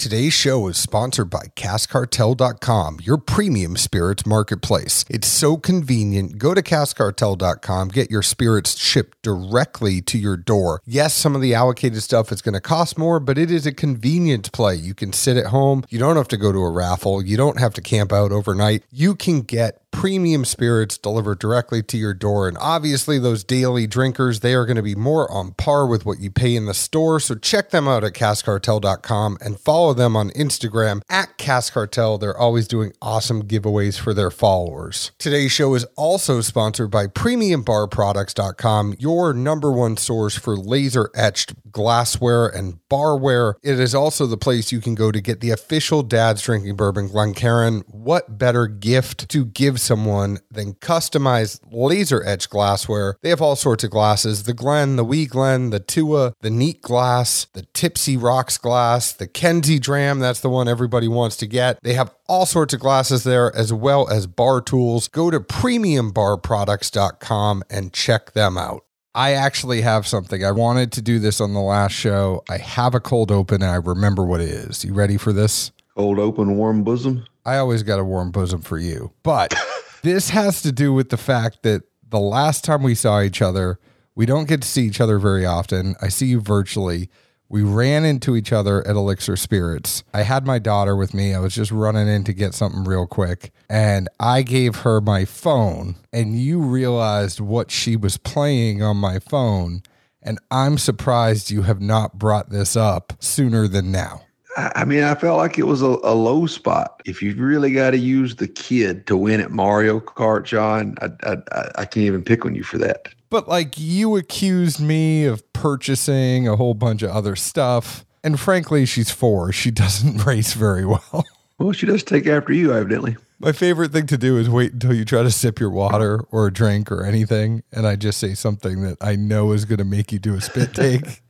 Today's show is sponsored by CaskCartel.com, your premium spirits marketplace. It's so convenient. Go to CaskCartel.com, get your spirits shipped directly to your door. Yes, some of the allocated stuff is going to cost more, but it is a convenient play. You can sit at home. You don't have to go to a raffle. You don't have to camp out overnight. You can get premium spirits delivered directly to your door. And obviously, those daily drinkers, they are going to be more on par with what you pay in the store. So check them out at caskcartel.com and follow them on Instagram at caskcartel. They're always doing awesome giveaways for their followers. Today's show is also sponsored by premiumbarproducts.com, your number one source for laser etched glassware and barware. It is also the place you can go to get the official Dad's Drinking Bourbon Glencairn. What better gift to give someone than customized laser etched glassware? They have all sorts of glasses the Glen, the Wee Glen, the Tua, the Neat Glass, the Tipsy Rocks glass, the Kenzie Dram. That's the one everybody wants to get. They have all sorts of glasses there as well as bar tools. Go to premiumbarproducts.com and check them out. I actually have something. I wanted to do this on the last show. I have a cold open and I remember what it is. You ready for this? Cold open, warm bosom. I always got a warm bosom for you. But this has to do with the fact that the last time we saw each other, we don't get to see each other very often. I see you virtually. We ran into each other at Elixir Spirits. I had my daughter with me. I was just running in to get something real quick. And I gave her my phone, and you realized what she was playing on my phone. And I'm surprised you have not brought this up sooner than now. I mean, I felt like it was a, a low spot. If you really got to use the kid to win at Mario Kart, John, I, I- I can't even pick on you for that. But like you accused me of purchasing a whole bunch of other stuff. And frankly, she's four. She doesn't race very well. Well, she does take after you, evidently. My favorite thing to do is wait until you try to sip your water or a drink or anything. And I just say something that I know is going to make you do a spit take.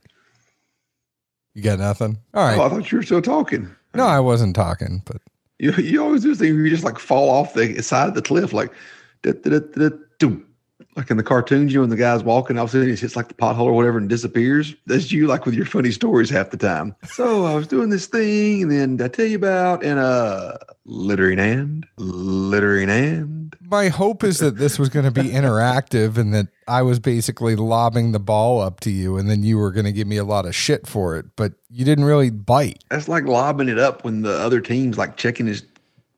you got nothing? All right. Oh, I thought you were still talking. No, I wasn't talking, but You, you always do this thing where you just like fall off the side of the cliff, like, da, da, da, da, da, doom. Like in the cartoons, you know, when the guy's walking, all of a sudden he hits like the pothole or whatever and disappears. That's you, like with your funny stories half the time. So I was doing this thing, and then I tell you about and uh, littering and littering and. my hope is that this was going to be interactive and that I was basically lobbing the ball up to you and then you were going to give me a lot of shit for it, but you didn't really bite. That's like lobbing it up when the other team's like checking his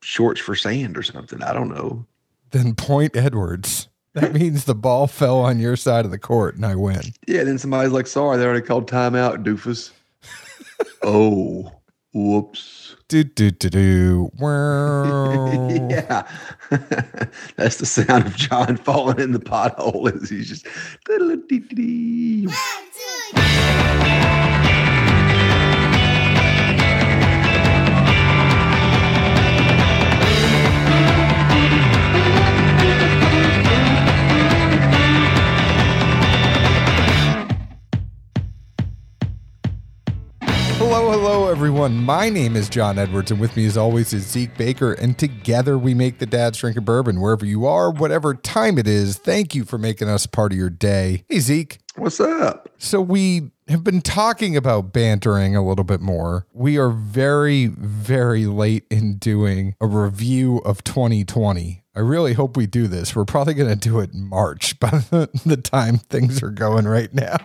shorts for sand or something. I don't know. Then point Edwards. That means the ball fell on your side of the court and I win. Yeah, then somebody's like, sorry, they already called timeout, doofus. oh, whoops. Do do do do. Wow. yeah. That's the sound of John falling in the pothole as he's just. diddle-a-dee-dee-dee. Hello, hello, everyone. My name is John Edwards, and with me, as always, is Zeke Baker. And together we make the Dad's Drinking Bourbon. Wherever you are, whatever time it is, thank you for making us part of your day. Hey, Zeke. What's up? So we have been talking about bantering a little bit more. We are very, very late in doing a review of 2020. I really hope we do this. We're probably going to do it in March by the time things are going right now.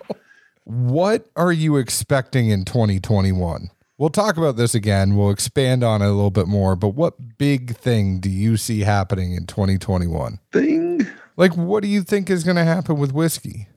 What are you expecting in 2021? We'll talk about this again. We'll expand on it a little bit more, but what big thing do you see happening in 2021? Thing. Like, what do you think is going to happen with whiskey?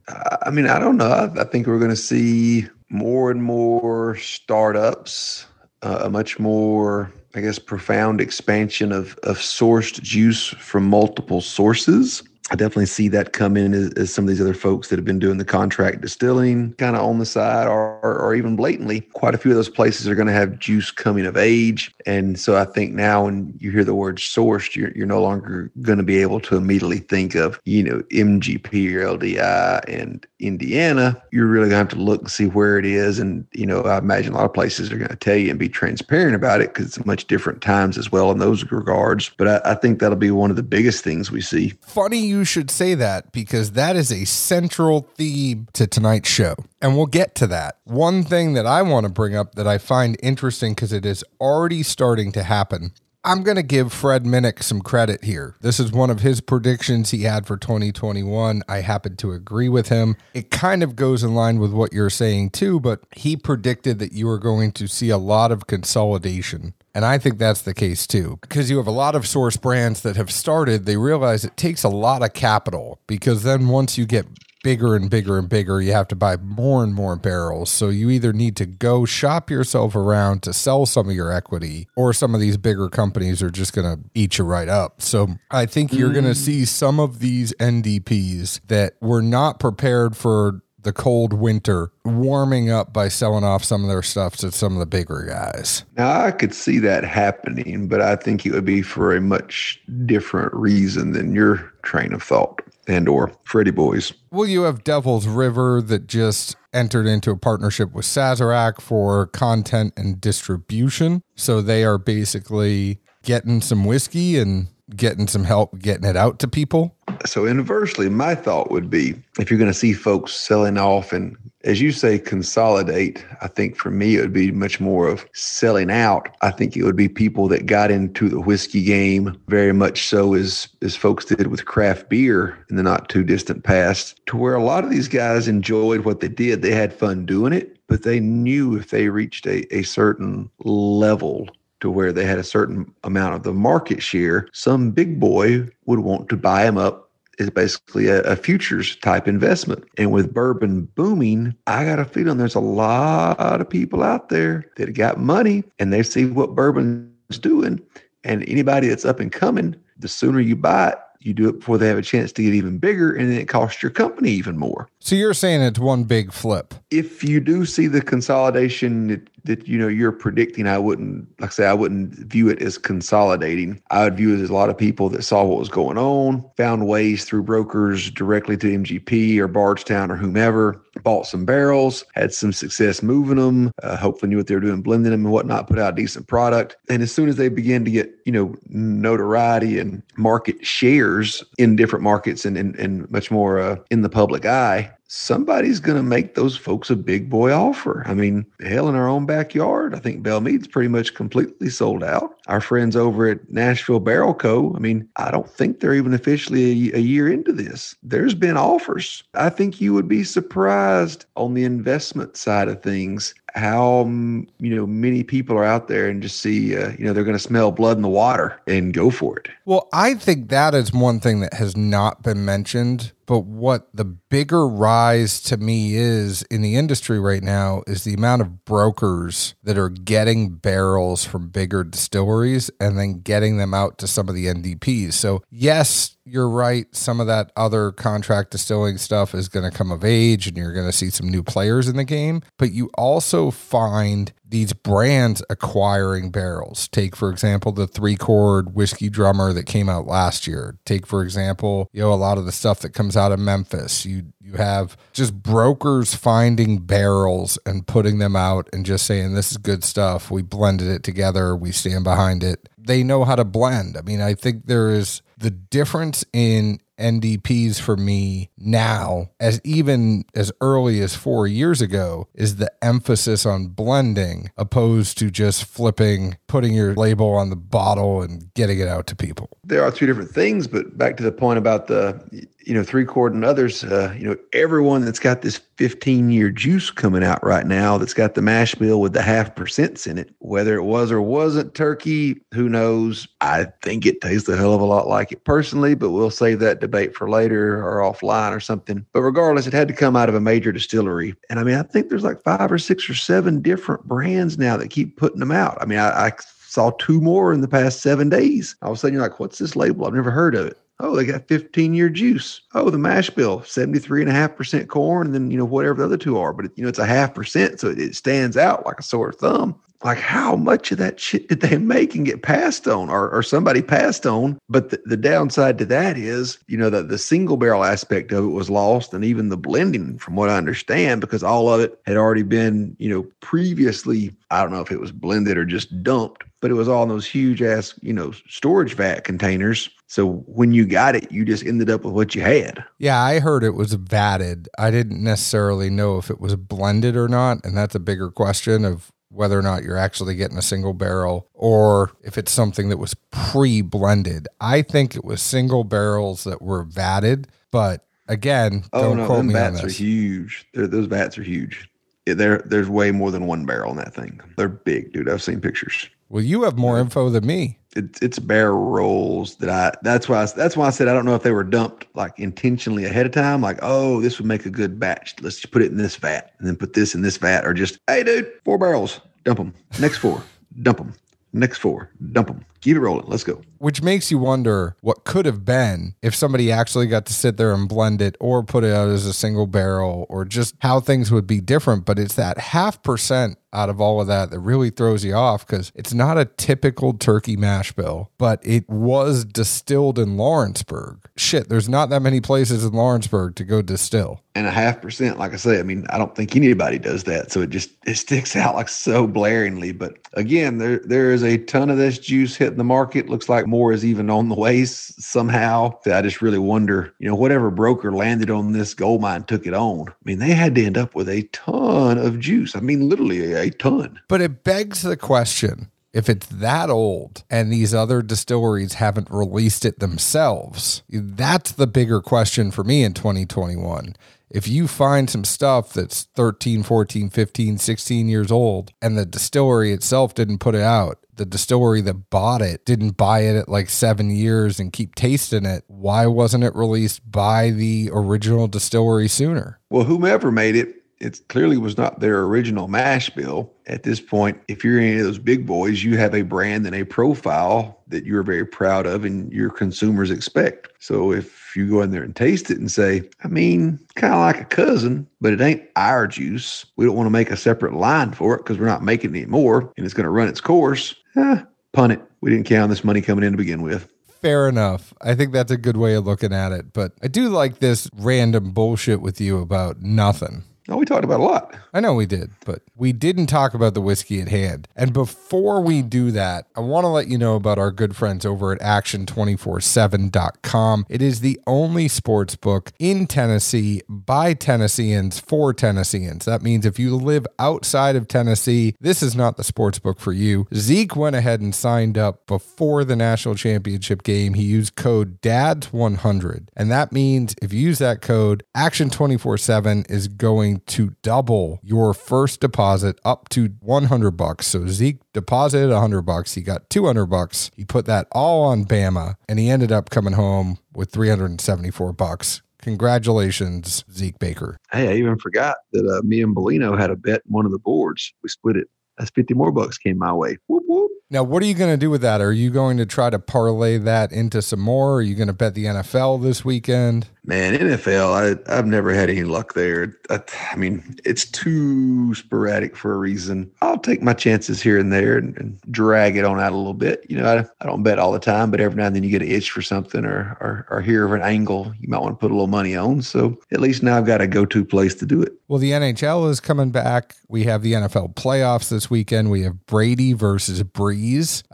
I mean, I don't know. I, I think we're going to see more and more startups, uh, a much more, I guess, profound expansion of, of sourced juice from multiple sources. I definitely see that come in as, as some of these other folks that have been doing the contract distilling kind of on the side or, or, or even blatantly. Quite a few of those places are going to have juice coming of age. And so I think now when you hear the word sourced, you're, you're no longer going to be able to immediately think of, you know, MGP or LDI and Indiana. You're really going to have to look and see where it is. And, you know, I imagine a lot of places are going to tell you and be transparent about it because it's much different times as well in those regards. But I, I think that'll be one of the biggest things we see. Funny you you should say that because that is a central theme to tonight's show. And we'll get to that. One thing that I want to bring up that I find interesting because it is already starting to happen I'm going to give Fred Minnick some credit here. This is one of his predictions he had for 2021. I happen to agree with him. It kind of goes in line with what you're saying too, but he predicted that you are going to see a lot of consolidation. And I think that's the case too, because you have a lot of source brands that have started, they realize it takes a lot of capital because then once you get bigger and bigger and bigger, you have to buy more and more barrels. So you either need to go shop yourself around to sell some of your equity, or some of these bigger companies are just going to eat you right up. So I think you're going to mm. see some of these NDPs that were not prepared for the cold winter warming up by selling off some of their stuff to some of the bigger guys. Now I could see that happening, but I think it would be for a much different reason than your train of thought and or Freddy Boys. Well, you have Devil's River that just entered into a partnership with Sazerac for content and distribution. So they are basically getting some whiskey and getting some help getting it out to people. So inversely, my thought would be if you're going to see folks selling off and as you say, consolidate. I think for me, it would be much more of selling out. I think it would be people that got into the whiskey game very much so as, as folks did with craft beer in the not too distant past, to where a lot of these guys enjoyed what they did. They had fun doing it, but they knew if they reached a, a certain level to where they had a certain amount of the market share, some big boy would want to buy them up is basically a, a, futures type investment. And with bourbon booming, I got a feeling there's a lot of people out there that got money and they see what bourbon's doing. And anybody that's up and coming, the sooner you buy it, you do it before they have a chance to get even bigger, and then it costs your company even more. So you're saying it's one big flip. If you do see the consolidation that you know you're predicting i wouldn't like I say i wouldn't view it as consolidating i would view it as a lot of people that saw what was going on found ways through brokers directly to mgp or bardstown or whomever bought some barrels had some success moving them uh, hopefully knew what they were doing blending them and whatnot put out a decent product. And as soon as they begin to get you know notoriety and market shares in different markets and and, and much more uh, in the public eye somebody's going to make those folks a big boy offer. I mean, hell, in our own backyard, I think Belle Meade's pretty much completely sold out. Our friends over at Nashville Barrel Co., I mean, I don't think they're even officially a, a year into this. There's been offers. I think you would be surprised on the investment side of things how mm, you know many people are out there and just see uh, you know they're going to smell blood in the water and go for it. Well, I think that is one thing that has not been mentioned, but what the bigger rise to me is in the industry right now is the amount of brokers that are getting barrels from bigger distilleries and then getting them out to some of the NDPs. So, yes, you're right. Some of that other contract distilling stuff is going to come of age and you're going to see some new players in the game. But you also find these brands acquiring barrels. Take, for example, the three chord whiskey drummer that came out last year. Take, for example, you know, a lot of the stuff that comes out of Memphis. You you have just brokers finding barrels and putting them out and just saying, This is good stuff. We blended it together, we stand behind it. They know how to blend. I mean, I think there is the difference in NDPs for me now, as even as early as four years ago, is the emphasis on blending opposed to just flipping, putting your label on the bottle and getting it out to people. There are two different things, but back to the point about the you know, three chord and others, uh, you know, everyone that's got this 15 year juice coming out right now that's got the mash bill with the half percents in it, whether it was or wasn't turkey, who knows? I think it tastes a hell of a lot like it personally, but we'll save that debate for later or offline or something. But regardless, it had to come out of a major distillery. And I mean, I think there's like five or six or seven different brands now that keep putting them out. I mean, I, I saw two more in the past seven days. All of a sudden, you're like, what's this label? I've never heard of it. Oh, they got 15 year juice. Oh, the mash bill, 73.5% corn, and then, you know, whatever the other two are. But, you know, it's a half percent. So it, it stands out like a sore thumb. Like, how much of that shit did they make and get passed on or, or somebody passed on? But the, the downside to that is, you know, that the single barrel aspect of it was lost and even the blending, from what I understand, because all of it had already been, you know, previously, I don't know if it was blended or just dumped, but it was all in those huge ass, you know, storage vat containers So when you got it, you just ended up with what you had. Yeah, I heard it was vatted. I didn't necessarily know if it was blended or not. And that's a bigger question of whether or not you're actually getting a single barrel or if it's something that was pre blended. I think it was single barrels that were vatted, but again, Oh don't no, quote me on vats are this. huge. They're, those vats are huge. There, there's way more than one barrel in that thing. They're big, dude. I've seen pictures. Well, you have more info than me. It's it's barrel rolls that I. That's why. I, that's why I said I don't know if they were dumped like intentionally ahead of time. Like, oh, this would make a good batch. Let's just put it in this vat and then put this in this vat, or just, hey, dude, four barrels, dump them. Next four, dump them. Next four, dump them. Keep it rolling. Let's go. which makes you wonder what could have been if somebody actually got to sit there and blend it or put it out as a single barrel or just how things would be different. But it's that half percent out of all of that that really throws you off because it's not a typical turkey mash bill, but it was distilled in Lawrenceburg. Shit, there's not that many places in Lawrenceburg to go distill. and a half percent like i say i mean i don't think anybody does that so it just it sticks out like so blaringly but again there there is a ton of this juice hitting the market looks like more is even on the way somehow i just really wonder you know whatever broker landed on this gold mine took it on i mean they had to end up with a ton of juice i mean literally a ton But it begs the question if it's that old and these other distilleries haven't released it themselves, that's the bigger question for me in 2021. If you find some stuff that's 13, 14, 15, 16 years old and the distillery itself didn't put it out, the distillery that bought it didn't buy it at like seven years and keep tasting it, why wasn't it released by the original distillery sooner? Well, whomever made it, it clearly was not their original mash bill. At this point, if you're any of those big boys, you have a brand and a profile that you're very proud of and your consumers expect. So if you go in there and taste it and say, I mean, kind of like a cousin, but it ain't our juice. We don't want to make a separate line for it because we're not making it anymore and it's going to run its course. Eh, punt it. We didn't count this money coming in to begin with. Fair enough. I think that's a good way of looking at it. But I do like this random bullshit with you about nothing. Oh, we talked about a lot. I know we did, but we didn't talk about the whiskey at hand. And before we do that, I want to let you know about our good friends over at action247.com. It is the only sports book in Tennessee by Tennesseans for Tennesseans. That means if you live outside of Tennessee, this is not the sports book for you. Zeke went ahead and signed up before the national championship game. He used code DADS100. And that means if you use that code, Action 24 7 is going to double your first deposit up to 100 bucks. So Zeke deposited 100 bucks. He got 200 bucks. He put that all on Bama and he ended up coming home with 374 bucks. Congratulations, Zeke Baker. Hey, I even forgot that uh, me and Bolino had a bet in one of the boards. We split it. That's 50 more bucks came my way. Whoop, whoop. Now, what are you going to do with that? Are you going to try to parlay that into some more? Are you going to bet the NFL this weekend? Man, NFL, I, I've never had any luck there. I, I mean, it's too sporadic for a reason. I'll take my chances here and there and, and drag it on out a little bit. You know, I, I don't bet all the time, but every now and then you get an itch for something or, or, or hear of an angle you might want to put a little money on. So at least now I've got a go to place to do it. Well, the NHL is coming back. We have the NFL playoffs this weekend. We have Brady versus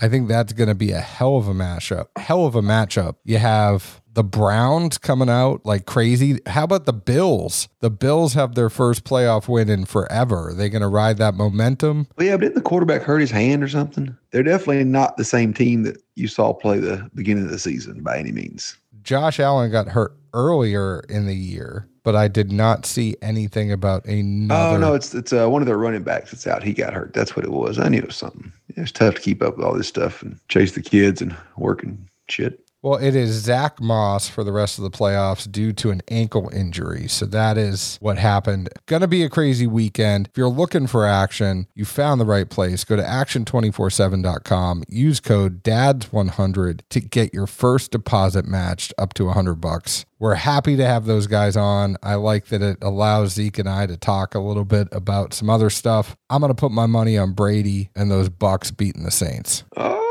I think that's going to be a hell of a matchup. Hell of a matchup. You have the Browns coming out like crazy. How about the Bills? The Bills have their first playoff win in forever. Are they going to ride that momentum? Well, yeah, but didn't the quarterback hurt his hand or something? They're definitely not the same team that you saw play the beginning of the season by any means. Josh Allen got hurt earlier in the year, but I did not see anything about another. Oh no, it's it's uh, one of their running backs that's out. He got hurt. That's what it was. I knew it was something. It's tough to keep up with all this stuff and chase the kids and work and shit. Well, it is Zack Moss for the rest of the playoffs due to an ankle injury. So that is what happened. Going to be a crazy weekend. If you're looking for action, you found the right place. Go to action247.com. Use code DADS100 to get your first deposit matched up to 100 bucks. We're happy to have those guys on. I like that it allows Zeke and I to talk a little bit about some other stuff. I'm going to put my money on Brady and those Bucks beating the Saints. Oh,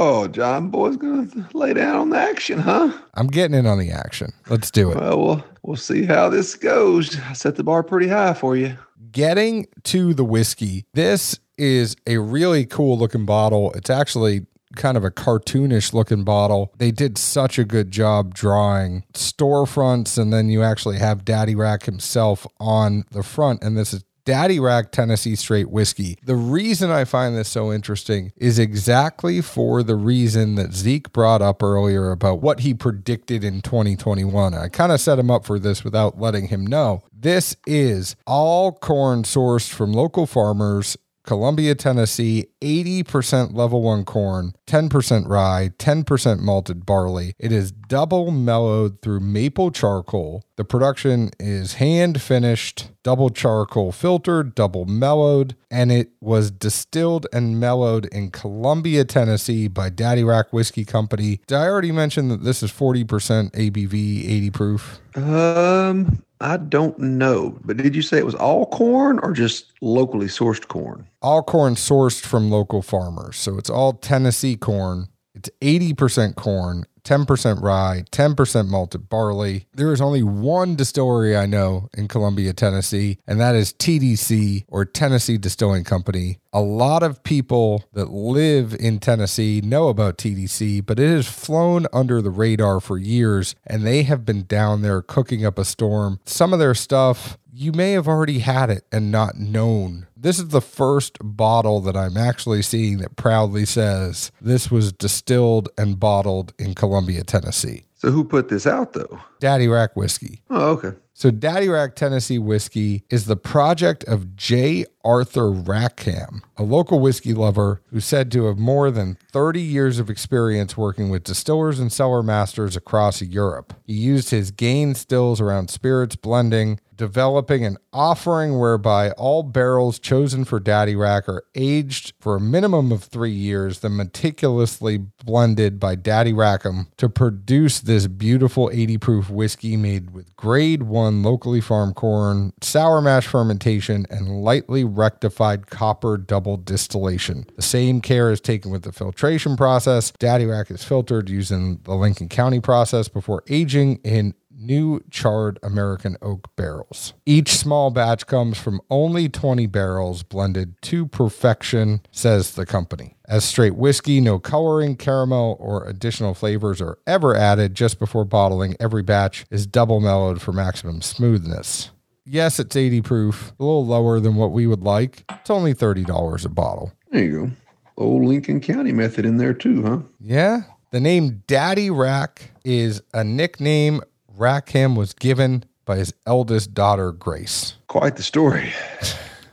oh, John Boy's gonna lay down on the action, huh? I'm getting in on the action. Let's do it. Well, we'll we'll see how this goes. I set the bar pretty high for you. Getting to the whiskey, this is a really cool looking bottle. It's actually kind of a cartoonish looking bottle. They did such a good job drawing storefronts, and then you actually have Daddy Rack himself on the front. And this is Daddy Rack Tennessee Straight Whiskey. The reason I find this so interesting is exactly for the reason that Zeke brought up earlier about what he predicted in 2021. I kind of set him up for this without letting him know. This is all corn sourced from local farmers Columbia, Tennessee, 80% level one corn, 10% rye, 10% malted barley. It is double mellowed through maple charcoal. The production is hand finished, double charcoal filtered, double mellowed, and it was distilled and mellowed in Columbia, Tennessee by Daddy Rack Whiskey Company. Did I already mention that this is 40% ABV, 80 proof? Um, I don't know, but did you say it was all corn or just locally sourced corn? All corn sourced from local farmers. So it's all Tennessee corn. It's 80% corn, 10% rye, 10% malted barley. There is only one distillery I know in Columbia, Tennessee, and that is TDC or Tennessee Distilling Company. A lot of people that live in Tennessee know about TDC, but it has flown under the radar for years, and they have been down there cooking up a storm. Some of their stuff you may have already had it and not known. This is the first bottle that I'm actually seeing that proudly says this was distilled and bottled in Columbia, Tennessee. So who put this out though? Daddy Rack Whiskey. Oh, okay. So Daddy Rack Tennessee Whiskey is the project of J. Arthur Rackham, a local whiskey lover who's said to have more than 30 years of experience working with distillers and cellar masters across Europe. He used his gain stills around spirits blending, developing an offering whereby all barrels chosen for Daddy Rack are aged for a minimum of three years, then meticulously blended by Daddy Rackham to produce this beautiful 80 proof whiskey made with grade one locally farmed corn, sour mash fermentation, and lightly rectified copper double distillation. The same care is taken with the filtration process. Daddy Rack is filtered using the Lincoln County process before aging in new charred American oak barrels. Each small batch comes from only 20 barrels blended to perfection, says the company. As straight whiskey, no coloring, caramel, or additional flavors are ever added just before bottling. Every batch is double mellowed for maximum smoothness. Yes, it's 80 proof, a little lower than what we would like. It's only $30 a bottle. There you go. Old Lincoln County method in there too, huh? Yeah. The name Daddy Rack is a nickname Rackham was given by his eldest daughter, Grace. Quite the story.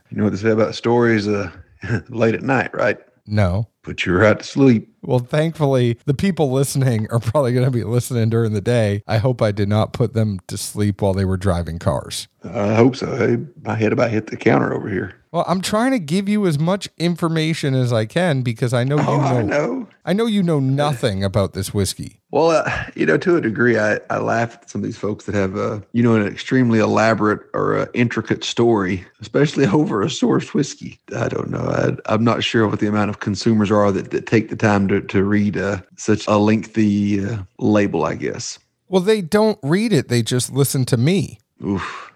You know what they say about stories uh, late at night, right? No. Put you right to sleep. Well, thankfully, the people listening are probably going to be listening during the day. I hope I did not put them to sleep while they were driving cars. I hope so. Hey, my head about hit the counter over here. Well, I'm trying to give you as much information as I can because I know you Oh, know, I know. I know you know nothing about this whiskey. Well, uh, you know, to a degree, I, I laugh at some of these folks that have, uh, you know, an extremely elaborate or uh, intricate story, especially over a sourced whiskey. I don't know. I, I'm not sure what the amount of consumers are that, that take the time to, to read uh, such a lengthy uh, label, I guess. Well, they don't read it, they just listen to me. Oof.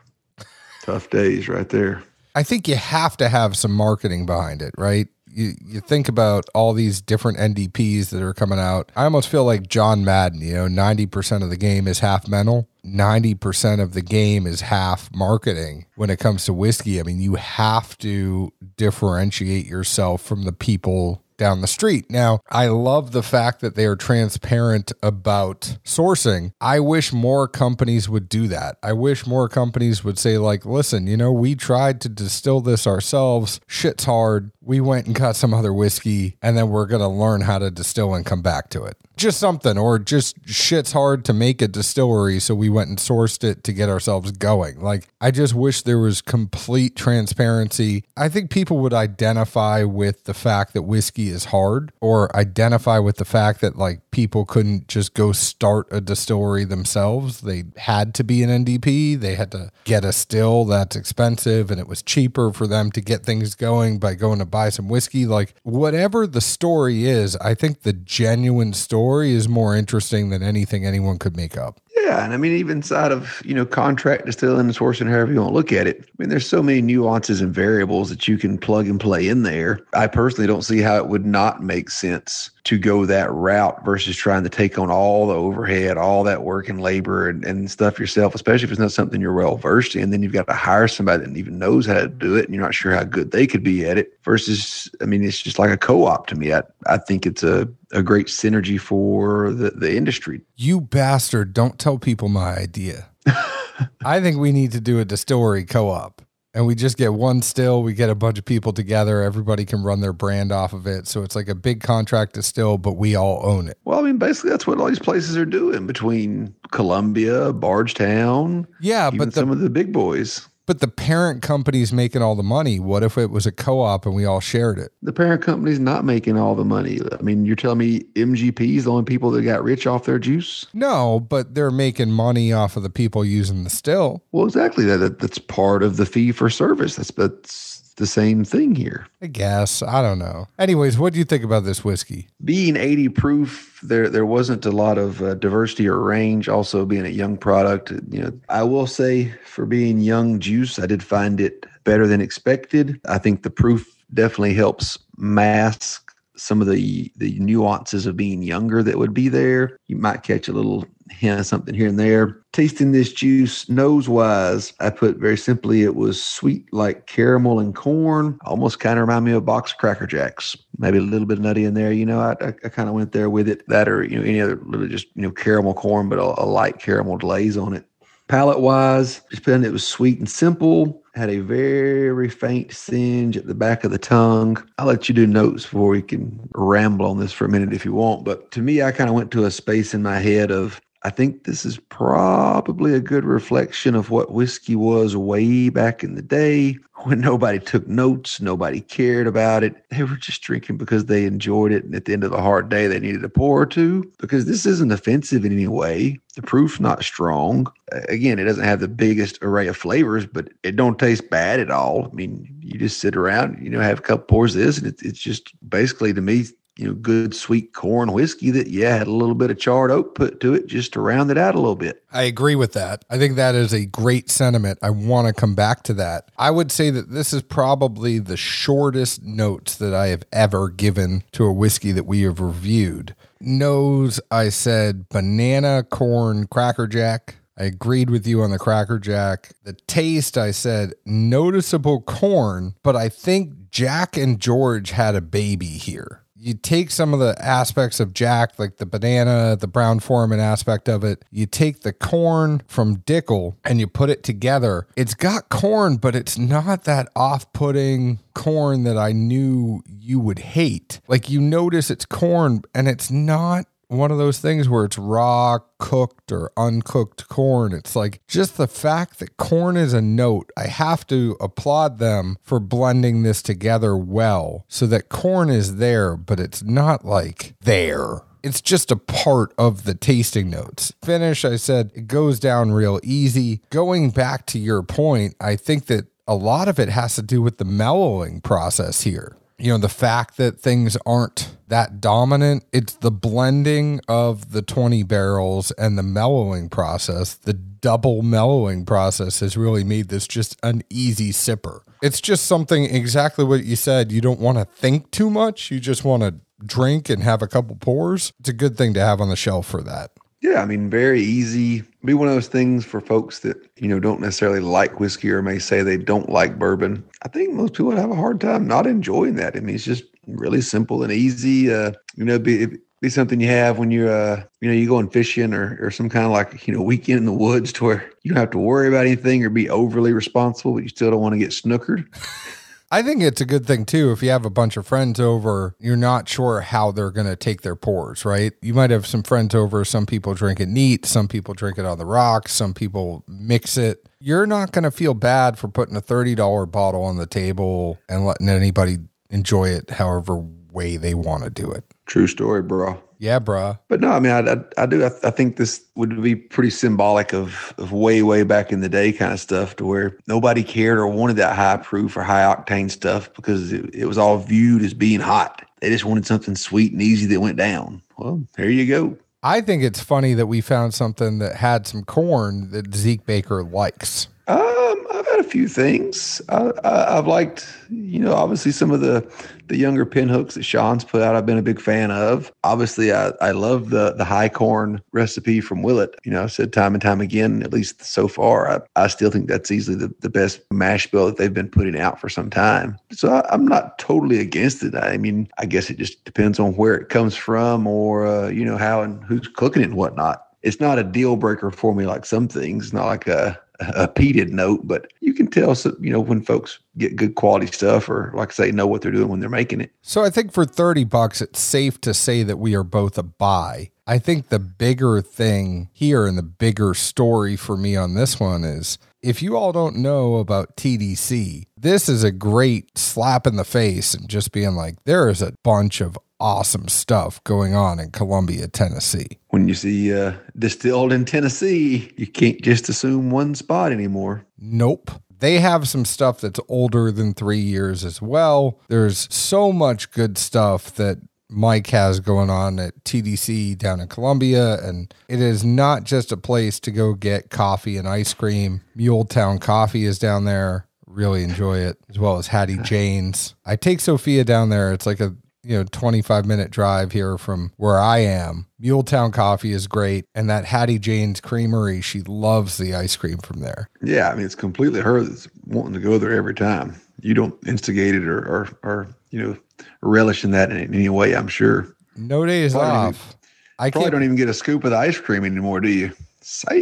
Tough days right there. I think you have to have some marketing behind it, right? You you think about all these different NDPs that are coming out. I almost feel like John Madden, you know, 90% of the game is half mental, 90% of the game is half marketing when it comes to whiskey. I mean, you have to differentiate yourself from the people down the street. Now, I love the fact that they are transparent about sourcing. I wish more companies would do that. I wish more companies would say, like, listen, you know, we tried to distill this ourselves. Shit's hard. We went and got some other whiskey, and then we're going to learn how to distill and come back to it. Just something, or just shit's hard to make a distillery, so we went and sourced it to get ourselves going. Like, I just wish there was complete transparency. I think people would identify with the fact that whiskey is hard, or identify with the fact that, like, people couldn't just go start a distillery themselves. They had to be an NDP, they had to get a still that's expensive, and it was cheaper for them to get things going by going to buy some whiskey. Like, whatever the story is, I think the genuine story is more interesting than anything anyone could make up. Yeah, and I mean, even inside of you know contract distilling and sourcing, however you want to look at it. I mean, there's so many nuances and variables that you can plug and play in there. I personally don't see how it would not make sense to go that route versus trying to take on all the overhead, all that work and labor and, and stuff yourself, especially if it's not something you're well versed in. Then you've got to hire somebody that even knows how to do it and you're not sure how good they could be at it versus, I mean, it's just like a co op to me. I, I think it's a, a great synergy for the, the industry. You bastard, don't tell people my idea. I think we need to do a distillery co op and we just get one still. We get a bunch of people together. Everybody can run their brand off of it. So it's like a big contract distill, but we all own it. Well, I mean, basically, that's what all these places are doing between Columbia, Bardstown. Yeah, but the, some of the big boys. But the parent company's making all the money. What if it was a co-op and we all shared it? The parent company's not making all the money. I mean, you're telling me MGP is the only people that got rich off their juice? No, but they're making money off of the people using the still. Well, exactly. That that's part of the fee for service. That's that's the same thing here. I guess. I don't know. Anyways, what do you think about this whiskey? Being 80 proof, there there wasn't a lot of uh, diversity or range. Also, being a young product, you know, I will say for being young juice, I did find it better than expected. I think the proof definitely helps mask some of the the nuances of being younger that would be there. You might catch a little hint of something here and there. Tasting this juice nose wise, I put very simply it was sweet like caramel and corn. Almost kind of remind me of box Cracker Jacks. Maybe a little bit nutty in there. You know, I, I, I kind of went there with it. That or you know any other little just you know caramel corn, but a, a light caramel glaze on it. Palate wise, it was sweet and simple had a very faint singe at the back of the tongue. I'll let you do notes before we can ramble on this for a minute if you want. But to me, I kind of went to a space in my head of I think this is probably a good reflection of what whiskey was way back in the day when nobody took notes, nobody cared about it. They were just drinking because they enjoyed it. And at the end of a hard day, they needed a pour or two. Because this isn't offensive in any way. The proof's not strong. Again, it doesn't have the biggest array of flavors, but it don't taste bad at all. I mean, you just sit around, you know, have a couple pours of this, and it's just basically to me you know, good sweet corn whiskey that, yeah, had a little bit of charred oak put to it just to round it out a little bit. I agree with that. I think that is a great sentiment. I want to come back to that. I would say that this is probably the shortest notes that I have ever given to a whiskey that we have reviewed. Nose, I said banana, corn, cracker jack. I agreed with you on the Cracker Jack. The taste, I said noticeable corn, but I think Jack and George had a baby here you take some of the aspects of Jack, like the banana, the Brown-Forman aspect of it. You take the corn from Dickel and you put it together. It's got corn, but it's not that off putting corn that I knew you would hate. Like you notice it's corn and it's not one of those things where it's raw, cooked, or uncooked corn. It's like just the fact that corn is a note. I have to applaud them for blending this together well so that corn is there, but it's not like there. It's just a part of the tasting notes. Finish, I said, it goes down real easy. Going back to your point, I think that a lot of it has to do with the mellowing process here you know, the fact that things aren't that dominant, it's the blending of the 20 barrels and the mellowing process. The double mellowing process has really made this just an easy sipper. It's just something exactly what you said. You don't want to think too much, you just want to drink and have a couple pours. It's a good thing to have on the shelf for that. Yeah, I mean, very easy. Be one of those things for folks that, you know, don't necessarily like whiskey or may say they don't like bourbon. I think most people have a hard time not enjoying that. I mean, it's just really simple and easy. Uh, you know, be be something you have when you're uh, you know, you're going fishing or or some kind of like, you know, weekend in the woods to where you don't have to worry about anything or be overly responsible, but you still don't want to get snookered. I think it's a good thing too if you have a bunch of friends over, you're not sure how they're going to take their pours, right? You might have some friends over, some people drink it neat, some people drink it on the rocks, some people mix it. You're not going to feel bad for putting a $30 bottle on the table and letting anybody enjoy it however way they want to do it. True story, bro. Yeah, bro. But no, I mean, I, I, I do. I, I, think this would be pretty symbolic of, of way, way back in the day kind of stuff to where nobody cared or wanted that high proof or high octane stuff because it, it was all viewed as being hot. They just wanted something sweet and easy that went down. Well, there you go. I think it's funny that we found something that had some corn that Zeke Baker likes. Um, I've had a few things. I, I've liked, you know, obviously some of the the younger pin hooks that Sean's put out. I've been a big fan of. Obviously, I, I love the the high corn recipe from Willet. You know, I've said time and time again, at least so far, I, I still think that's easily the, the best mash bill that they've been putting out for some time. So I, I'm not totally against it. I mean, I guess it just depends on where it comes from or uh, you know how and who's cooking it and whatnot. It's not a deal breaker for me like some things. Not like a a peated note, but you can tell, you know, when folks get good quality stuff or, like I say, know what they're doing when they're making it. So I think for 30 bucks, it's safe to say that we are both a buy. I think the bigger thing here and the bigger story for me on this one is if you all don't know about TDC, this is a great slap in the face and just being like, there is a bunch of awesome stuff going on in Columbia, Tennessee. When you see uh, distilled in Tennessee, you can't just assume one spot anymore. Nope. They have some stuff that's older than three years as well. There's so much good stuff that Mike has going on at TDC down in Columbia. And it is not just a place to go get coffee and ice cream. Muletown Coffee is down there. Really enjoy it, as well as Hattie Jane's. I take Sophia down there. It's like a you know 25 minute drive here from where I am. Muletown Coffee is great, and that Hattie Jane's Creamery, she loves the ice cream from there. Yeah, I mean it's completely her that's wanting to go there every time. You don't instigate it or or, or you know relish in that in any way. I'm sure. No days Probably off. I Probably can't. don't even get a scoop of the ice cream anymore, do you? Psych.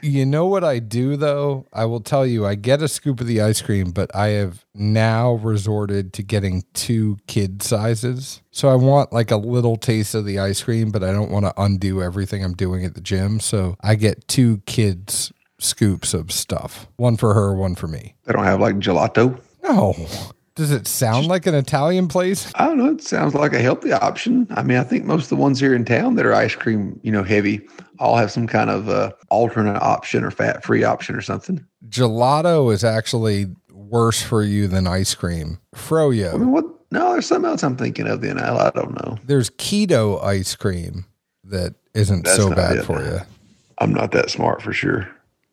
You know what I do though? I will tell you, I get a scoop of the ice cream, but I have now resorted to getting two kid sizes. So I want like a little taste of the ice cream, but I don't want to undo everything I'm doing at the gym. So I get two kids scoops of stuff. One for her, one for me. They don't have like gelato. No. Does it sound like an Italian place? I don't know. It sounds like a healthy option. I mean, I think most of the ones here in town that are ice cream, you know, heavy, all have some kind of uh, alternate option or fat free option or something. Gelato is actually worse for you than ice cream. I Froyo. mean, what? No, there's something else I'm thinking of. Then I, I don't know. There's keto ice cream that isn't That's so bad it. for you. I'm not that smart for sure.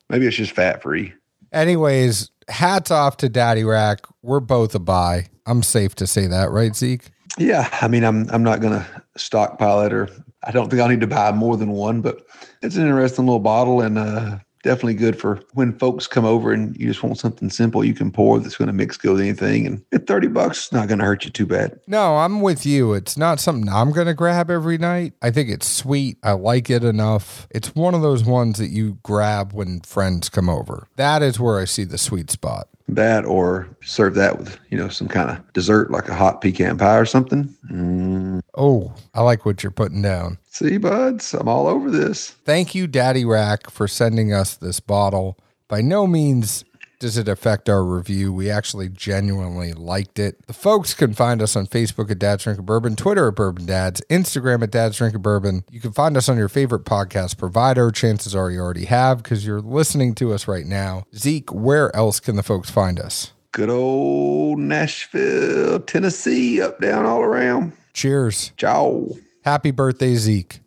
Maybe it's just fat free. Anyways, hats off to Daddy Rack. We're both a buy. I'm safe to say that, right, Zeke? Yeah, I mean, I'm I'm not gonna stockpile it, or I don't think I'll need to buy more than one. But it's an interesting little bottle, and uh, definitely good for when folks come over and you just want something simple you can pour that's going to mix good with anything. And at thirty bucks, it's not going to hurt you too bad. No, I'm with you. It's not something I'm going to grab every night. I think it's sweet. I like it enough. It's one of those ones that you grab when friends come over. That is where I see the sweet spot. That or serve that with you know some kind of dessert like a hot pecan pie or something. Mm. Oh, I like what you're putting down. See, buds, I'm all over this. Thank you, Daddy Rack, for sending us this bottle. By no means does it affect our review. We actually genuinely liked it. The folks can find us on Facebook at Dad's Drinking Bourbon, Twitter at Bourbon Dads, Instagram at Dad's Drinking Bourbon. You can find us on your favorite podcast provider. Chances are you already have because you're listening to us right now. Zeke, where else can the folks find us? Good old Nashville, Tennessee, up, down, all around. Cheers. Ciao. Happy birthday, Zeke.